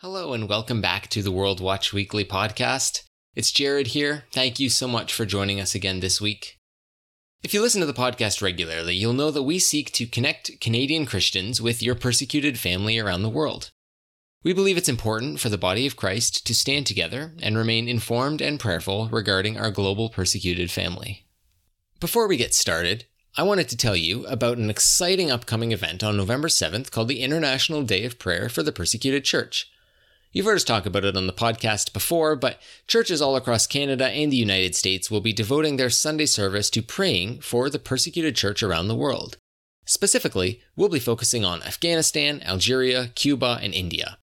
Hello, and welcome back to the World Watch Weekly podcast. It's Jared here. Thank you so much for joining us again this week. If you listen to the podcast regularly, you'll know that we seek to connect Canadian Christians with your persecuted family around the world. We believe it's important for the body of Christ to stand together and remain informed and prayerful regarding our global persecuted family. Before we get started, I wanted to tell you about an exciting upcoming event on November 7th called the International Day of Prayer for the Persecuted Church. You've heard us talk about it on the podcast before, but churches all across Canada and the United States will be devoting their Sunday service to praying for the persecuted church around the world. Specifically, we'll be focusing on Afghanistan, Algeria, Cuba, and India.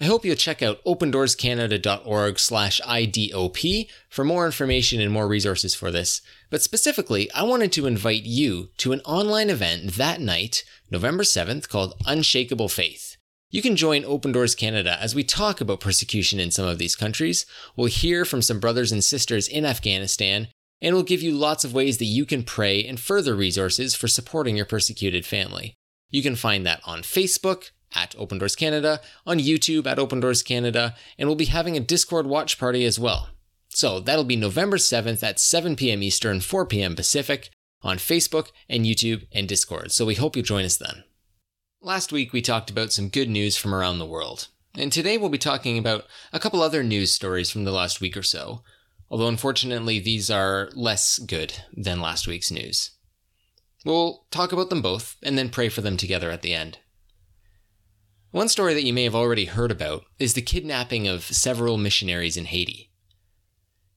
I hope you'll check out opendoorscanada.org slash IDOP for more information and more resources for this. But specifically, I wanted to invite you to an online event that night, November 7th, called Unshakable Faith. You can join Open Doors Canada as we talk about persecution in some of these countries. We'll hear from some brothers and sisters in Afghanistan, and we'll give you lots of ways that you can pray and further resources for supporting your persecuted family. You can find that on Facebook at Open Doors Canada, on YouTube at Open Doors Canada, and we'll be having a Discord watch party as well. So that'll be November 7th at 7 p.m. Eastern, 4 p.m. Pacific on Facebook and YouTube and Discord. So we hope you join us then. Last week, we talked about some good news from around the world. And today, we'll be talking about a couple other news stories from the last week or so, although unfortunately, these are less good than last week's news. We'll talk about them both and then pray for them together at the end. One story that you may have already heard about is the kidnapping of several missionaries in Haiti.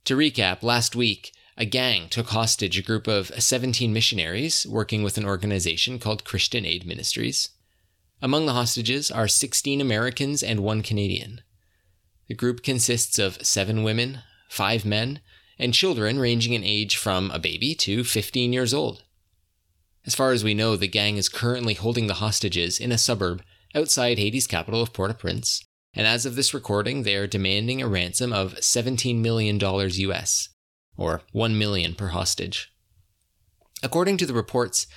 To recap, last week, a gang took hostage a group of 17 missionaries working with an organization called Christian Aid Ministries. Among the hostages are 16 Americans and one Canadian. The group consists of seven women, five men, and children ranging in age from a baby to 15 years old. As far as we know, the gang is currently holding the hostages in a suburb outside Haiti's capital of Port au Prince, and as of this recording, they are demanding a ransom of $17 million US, or 1 million per hostage. According to the reports,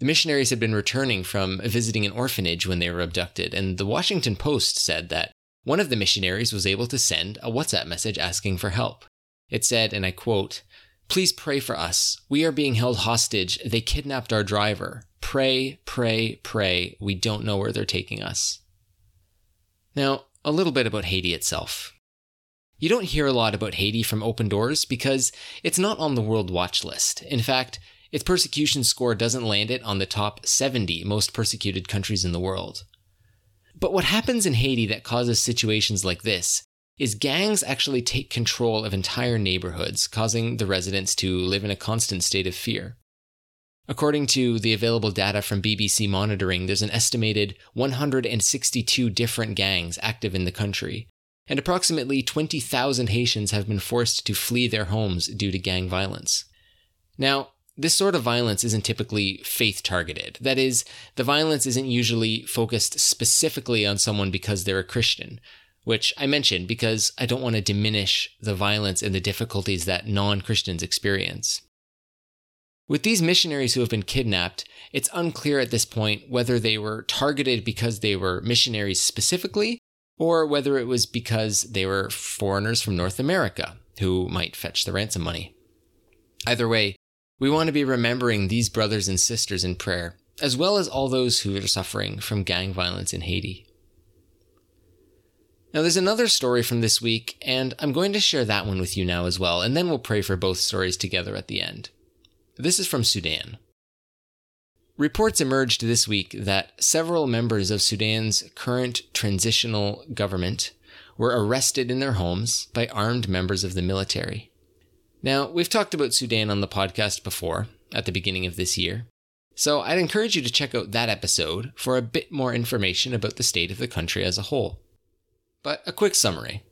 the missionaries had been returning from visiting an orphanage when they were abducted, and the Washington Post said that one of the missionaries was able to send a WhatsApp message asking for help. It said, and I quote, Please pray for us. We are being held hostage. They kidnapped our driver. Pray, pray, pray. We don't know where they're taking us. Now, a little bit about Haiti itself. You don't hear a lot about Haiti from Open Doors because it's not on the World Watch list. In fact, its persecution score doesn't land it on the top 70 most persecuted countries in the world. But what happens in Haiti that causes situations like this is gangs actually take control of entire neighborhoods, causing the residents to live in a constant state of fear. According to the available data from BBC monitoring, there's an estimated 162 different gangs active in the country, and approximately 20,000 Haitians have been forced to flee their homes due to gang violence. Now, this sort of violence isn't typically faith targeted. That is, the violence isn't usually focused specifically on someone because they're a Christian, which I mention because I don't want to diminish the violence and the difficulties that non Christians experience. With these missionaries who have been kidnapped, it's unclear at this point whether they were targeted because they were missionaries specifically, or whether it was because they were foreigners from North America who might fetch the ransom money. Either way, we want to be remembering these brothers and sisters in prayer, as well as all those who are suffering from gang violence in Haiti. Now, there's another story from this week, and I'm going to share that one with you now as well, and then we'll pray for both stories together at the end. This is from Sudan. Reports emerged this week that several members of Sudan's current transitional government were arrested in their homes by armed members of the military. Now, we've talked about Sudan on the podcast before, at the beginning of this year, so I'd encourage you to check out that episode for a bit more information about the state of the country as a whole. But a quick summary.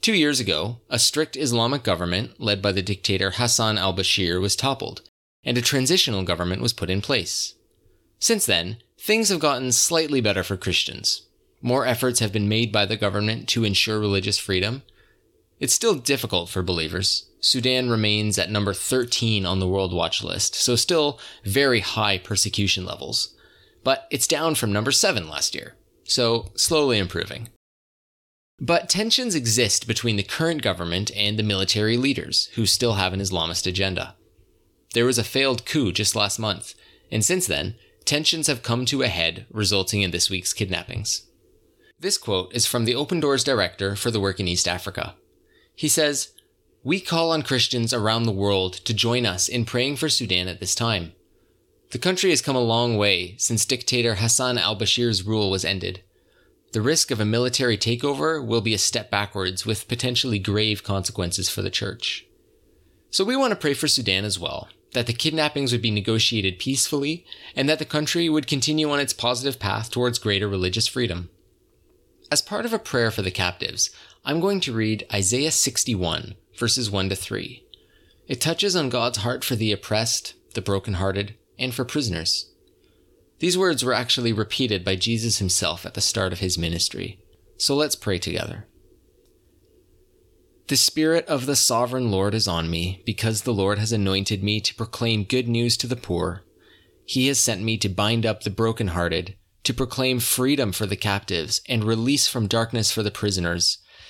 Two years ago, a strict Islamic government led by the dictator Hassan al Bashir was toppled, and a transitional government was put in place. Since then, things have gotten slightly better for Christians. More efforts have been made by the government to ensure religious freedom. It's still difficult for believers. Sudan remains at number 13 on the World Watch list, so still very high persecution levels. But it's down from number 7 last year, so slowly improving. But tensions exist between the current government and the military leaders, who still have an Islamist agenda. There was a failed coup just last month, and since then, tensions have come to a head, resulting in this week's kidnappings. This quote is from the Open Doors director for the work in East Africa. He says, We call on Christians around the world to join us in praying for Sudan at this time. The country has come a long way since dictator Hassan al Bashir's rule was ended the risk of a military takeover will be a step backwards with potentially grave consequences for the church. So we want to pray for Sudan as well, that the kidnappings would be negotiated peacefully and that the country would continue on its positive path towards greater religious freedom. As part of a prayer for the captives, I'm going to read Isaiah 61, verses 1 to 3. It touches on God's heart for the oppressed, the brokenhearted, and for prisoners. These words were actually repeated by Jesus himself at the start of his ministry. So let's pray together. The Spirit of the Sovereign Lord is on me, because the Lord has anointed me to proclaim good news to the poor. He has sent me to bind up the brokenhearted, to proclaim freedom for the captives, and release from darkness for the prisoners,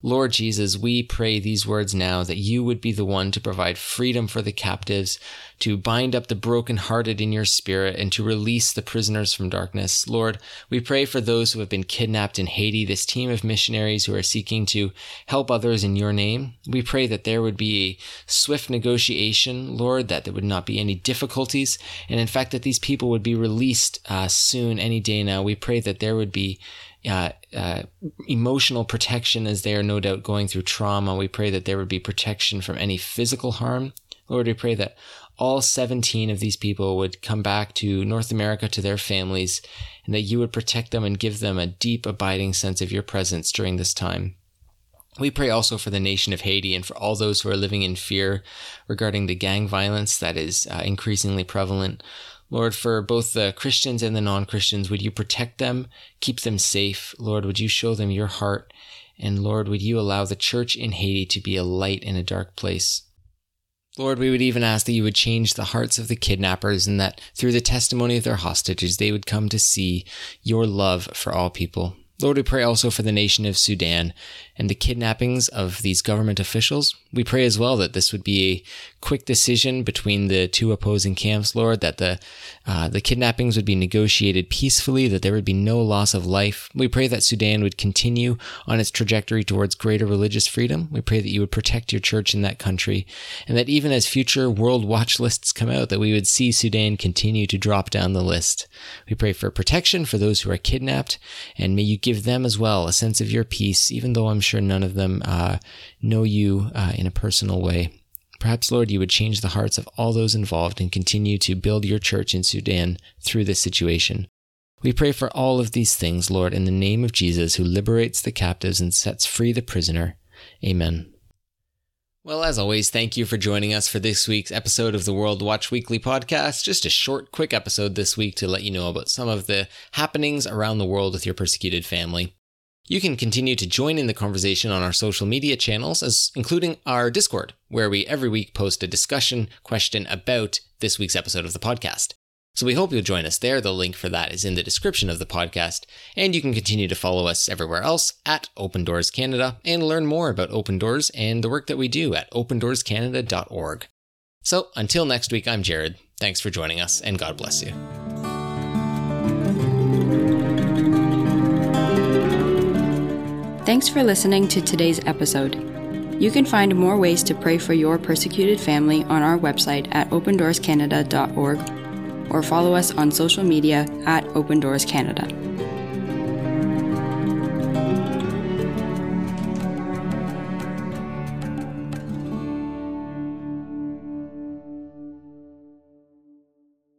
Lord Jesus, we pray these words now that you would be the one to provide freedom for the captives, to bind up the brokenhearted in your spirit, and to release the prisoners from darkness. Lord, we pray for those who have been kidnapped in Haiti, this team of missionaries who are seeking to help others in your name. We pray that there would be a swift negotiation, Lord, that there would not be any difficulties, and in fact, that these people would be released uh, soon, any day now. We pray that there would be uh, uh, emotional protection as they are no doubt going through trauma. We pray that there would be protection from any physical harm. Lord, we pray that all 17 of these people would come back to North America to their families and that you would protect them and give them a deep, abiding sense of your presence during this time. We pray also for the nation of Haiti and for all those who are living in fear regarding the gang violence that is uh, increasingly prevalent. Lord, for both the Christians and the non Christians, would you protect them, keep them safe? Lord, would you show them your heart? And Lord, would you allow the church in Haiti to be a light in a dark place? Lord, we would even ask that you would change the hearts of the kidnappers and that through the testimony of their hostages, they would come to see your love for all people. Lord, we pray also for the nation of Sudan and the kidnappings of these government officials. We pray as well that this would be a quick decision between the two opposing camps, Lord, that the uh, the kidnappings would be negotiated peacefully, that there would be no loss of life. We pray that Sudan would continue on its trajectory towards greater religious freedom. We pray that you would protect your church in that country, and that even as future world watch lists come out, that we would see Sudan continue to drop down the list. We pray for protection for those who are kidnapped, and may you give them as well a sense of your peace, even though I'm sure none of them uh, know you uh, in a personal way. Perhaps, Lord, you would change the hearts of all those involved and continue to build your church in Sudan through this situation. We pray for all of these things, Lord, in the name of Jesus, who liberates the captives and sets free the prisoner. Amen. Well, as always, thank you for joining us for this week's episode of the World Watch Weekly podcast. Just a short, quick episode this week to let you know about some of the happenings around the world with your persecuted family. You can continue to join in the conversation on our social media channels, as including our Discord, where we every week post a discussion question about this week's episode of the podcast. So we hope you'll join us there. The link for that is in the description of the podcast. And you can continue to follow us everywhere else at Open Doors Canada and learn more about Open Doors and the work that we do at opendoorscanada.org. So until next week, I'm Jared. Thanks for joining us and God bless you. Thanks for listening to today's episode. You can find more ways to pray for your persecuted family on our website at opendoorscanada.org or follow us on social media at Open Doors Canada.